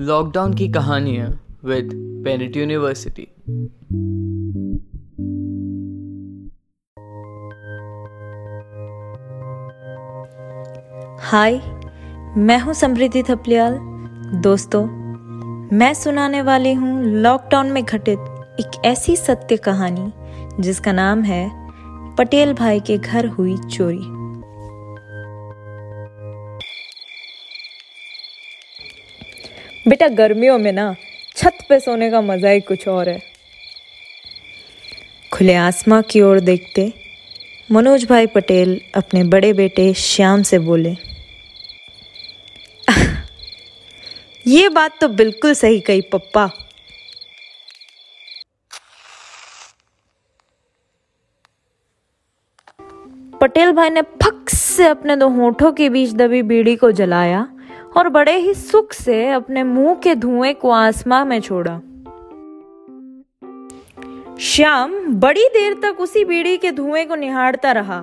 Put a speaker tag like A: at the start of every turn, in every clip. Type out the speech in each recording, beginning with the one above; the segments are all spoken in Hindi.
A: लॉकडाउन की कहानियाँ विद पेनिट यूनिवर्सिटी
B: हाय मैं हूँ समृद्धि थपलियाल। दोस्तों, मैं सुनाने वाली हूँ लॉकडाउन में घटित एक ऐसी सत्य कहानी जिसका नाम है, पटेल भाई के घर हुई चोरी। बेटा गर्मियों में ना, छत पे सोने का मज़ा ही कुछ और है। खुले आसमां की ओर देखते, मनोज भाई पटेल अपने बड़े बेटे श्याम से बोले, ये बात तो बिल्कुल सही कही, पप्पा। पटेल भाई ने फक से अपने दो होठों के बीच दबी बीड़ी को जलाया और बड़े ही सुख से अपने मुँह के धुएँ को आसमां में छोड़ा। श्याम बड़ी देर तक उसी बीड़ी के धुएँ को निहारता रहा।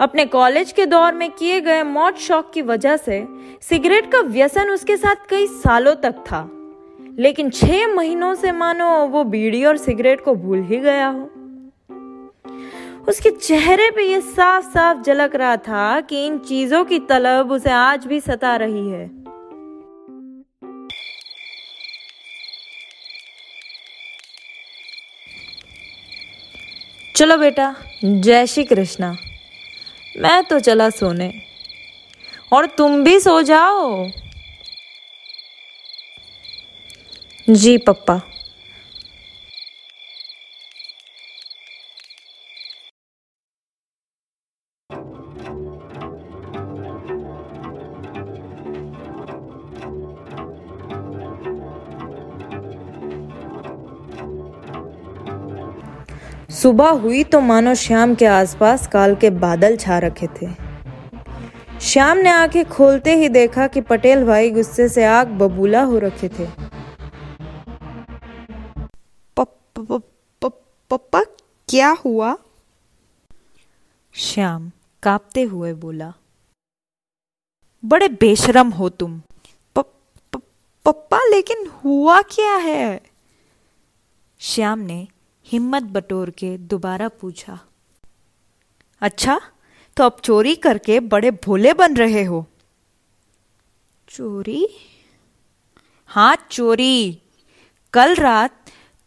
B: अपने कॉलेज के दौर में किए गए मौत शौक की वजह से सिगरेट का व्यसन उसके साथ कई सालों तक था। लेकिन छह महीनों से मानो वो बीड़ी और सिगरेट को भूल ही गया हो। उसके चेहरे पे ये साफ़ साफ़ झलक रहा था कि इन चीज़ों की तलब उसे आज भी सता रही है। चलो बेटा, जय श्री कृष्णा। मैं तो चला सोने। और तुम भी सो जाओ। जी, पप्पा। सुबह हुई तो मानो श्याम के आसपास काल के बादल छा रखे थे। श्याम ने आँखें खोलते ही देखा कि पटेल भाई गुस्से से आग बबूला हो रखे थे।
C: पप्पा क्या हुआ?
B: श्याम कांपते हुए बोला बड़े बेशरम हो तुम।
C: पप्पा लेकिन हुआ क्या है?
B: श्याम ने हिम्मत बटोर के दोबारा पूछा अच्छा तो अब चोरी करके बड़े भोले बन रहे हो?
C: चोरी?
B: हाँ चोरी। कल रात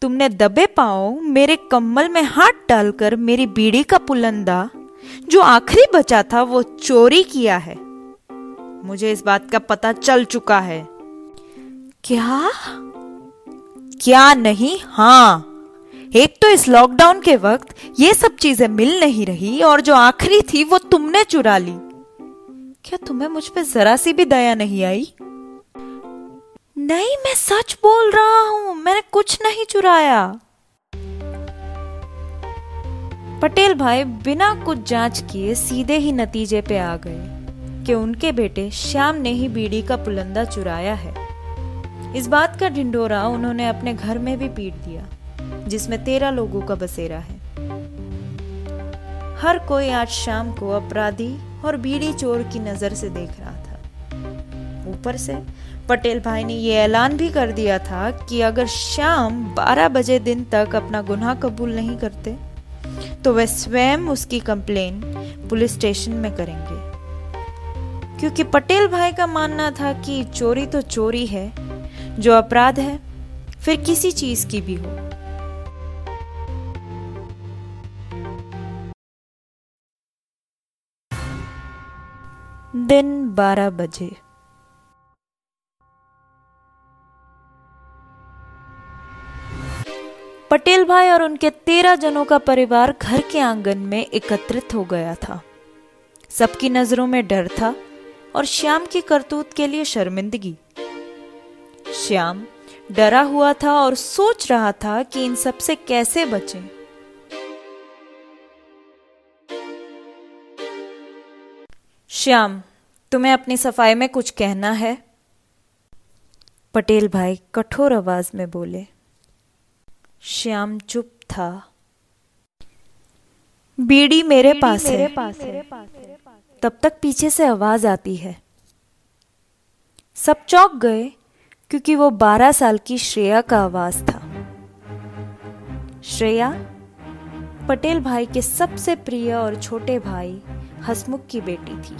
B: तुमने दबे पाओ मेरे कम्बल में हाथ डालकर मेरी बीड़ी का पुलंदा, जो आखिरी बचा था, वो चोरी किया है। मुझे इस बात का पता चल चुका है।
C: क्या?
B: क्या नहीं? हाँ एक तो इस लॉकडाउन के वक्त ये सब चीज़ें मिल नहीं रही और जो आखिरी थी वो तुमने चुरा ली। क्या तुम्हें मुझ पर जरा सी भी दया नहीं आई?
C: नहीं, मैं सच बोल रहा हूँ, मैंने कुछ नहीं चुराया।
B: पटेल भाई बिना कुछ जाँच किए सीधे ही नतीजे पे आ गए कि उनके बेटे श्याम ने ही बीड़ी का पुलंदा चुराया है। इस बात का ढिंडोरा उन्होंने अपने घर में भी पीट दिया। जिसमें तेरह लोगों का बसेरा है। हर कोई आज शाम को अपराधी और बीड़ी चोर की नज़र से देख रहा था। ऊपर से पटेल भाई ने यह ऐलान भी कर दिया था कि अगर शाम 12 बजे दिन तक अपना गुनाह कबूल नहीं करते तो वे स्वयं उसकी कंप्लेन पुलिस स्टेशन में करेंगे। क्योंकि पटेल भाई का मानना था कि चोरी तो चोरी है, जो अपराध है, फिर किसी चीज़ की भी हो। दिन बारह बजे। पटेल भाई और उनके तेरह जनों का परिवार घर के आँगन में एकत्रित हो गया था। सबकी नज़रों में डर था और श्याम की करतूत के लिए शर्मिंदगी। श्याम डरा हुआ था और सोच रहा था कि इन सबसे कैसे बचें। श्याम तुम्हें अपनी सफ़ाई में कुछ कहना है? पटेल भाई कठोर आवाज़ में बोले। श्याम चुप था। बीड़ी मेरे पास मेरे है। पास है। तब तक पीछे से आवाज़ आती है। सब चौक गए क्योंकि वो 12 साल की श्रेया का आवाज़ था। श्रेया पटेल भाई के सबसे प्रिय और छोटे भाई हसमुख की बेटी थी।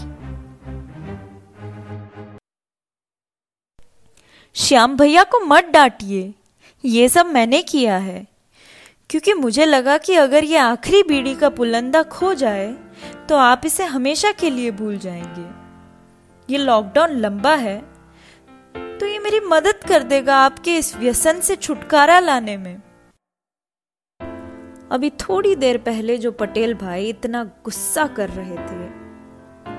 C: श्याम भैया को मत डांटिए। ये सब मैंने किया है। क्योंकि मुझे लगा कि अगर ये आखिरी बीड़ी का पुलंदा खो जाए तो आप इसे हमेशा के लिए भूल जाएँगे। ये लॉकडाउन लंबा है। तो ये मेरी मदद कर देगा आपके इस व्यसन से छुटकारा लाने में।
B: अभी थोड़ी देर पहले जो पटेल भाई इतना गुस्सा कर रहे थे,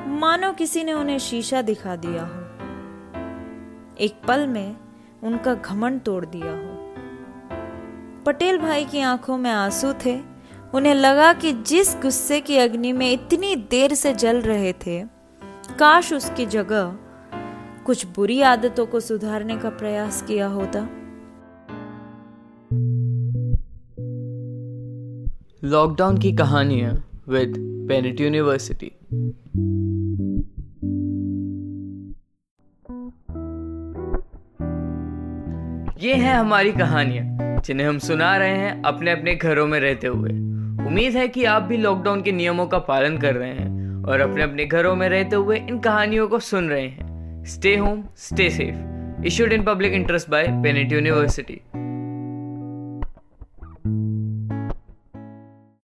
B: मानो किसी ने उन्हें शीशा दिखा दिया हो। एक पल में उनका घमंड तोड़ दिया हो। पटेल भाई की आँखों में आँसू थे, उन्हें लगा कि जिस गुस्से की अग्नि में इतनी देर से जल रहे थे, काश उसकी जगह कुछ बुरी आदतों को सुधारने का प्रयास किया होता।
A: लॉकडाउन की कहानियाँ विद पेनिट यूनिवर्सिटी ये हैं हमारी कहानियाँ, जिन्हें हम सुना रहे हैं अपने अपने घरों में रहते हुए। उम्मीद है कि आप भी लॉकडाउन के नियमों का पालन कर रहे हैं और अपने अपने घरों में रहते हुए इन कहानियों को सुन रहे हैं। Stay home stay safe issued in public interest by Bennett university